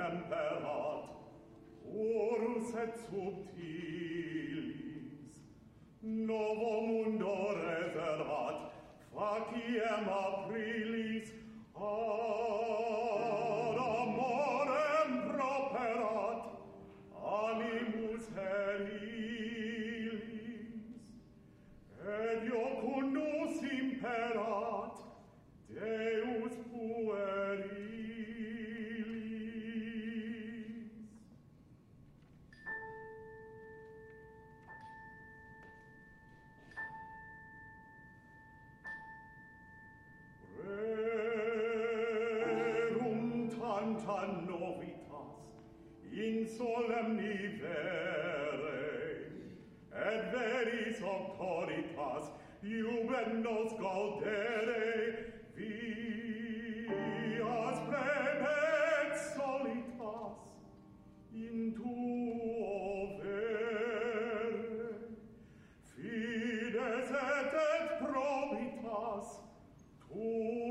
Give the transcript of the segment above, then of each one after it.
temperat Urus et subtilis. Novo mundo reservat Faciem aprilis Ad amorem properat Animus helilis. Et iocundus imperat Deus puer novitas in solemni vere, et veris auctoritas iubendos gaudere, vias prebet solitas in tuo vere. Fides et et probitas tum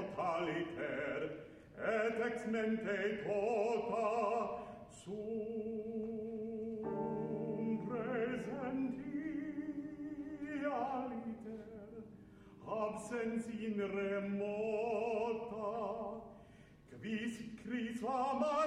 totaliter et ex mente tota sum presentialiter absens in remota quis crisama